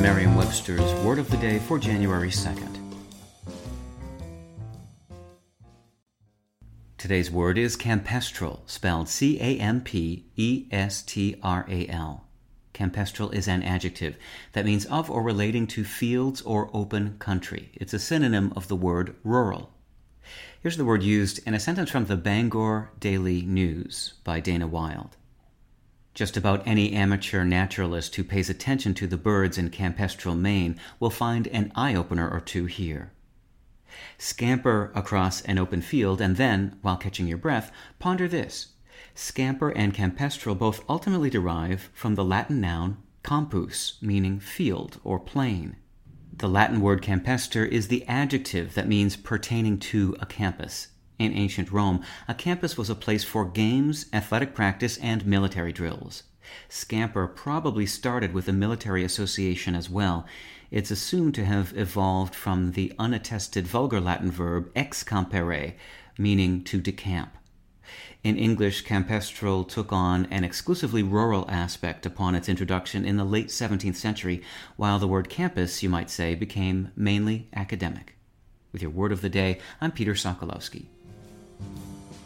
Merriam Webster's Word of the Day for January 2nd. Today's word is campestral, spelled C A M P E S T R A L. Campestral is an adjective that means of or relating to fields or open country. It's a synonym of the word rural. Here's the word used in a sentence from the Bangor Daily News by Dana Wilde. Just about any amateur naturalist who pays attention to the birds in campestral Maine will find an eye opener or two here. Scamper across an open field, and then, while catching your breath, ponder this. Scamper and campestral both ultimately derive from the Latin noun campus, meaning field or plain. The Latin word campester is the adjective that means pertaining to a campus. In ancient Rome, a campus was a place for games, athletic practice, and military drills. Scamper probably started with a military association as well. It's assumed to have evolved from the unattested vulgar Latin verb excampare, meaning to decamp. In English, campestral took on an exclusively rural aspect upon its introduction in the late 17th century, while the word campus, you might say, became mainly academic. With your word of the day, I'm Peter Sokolowski.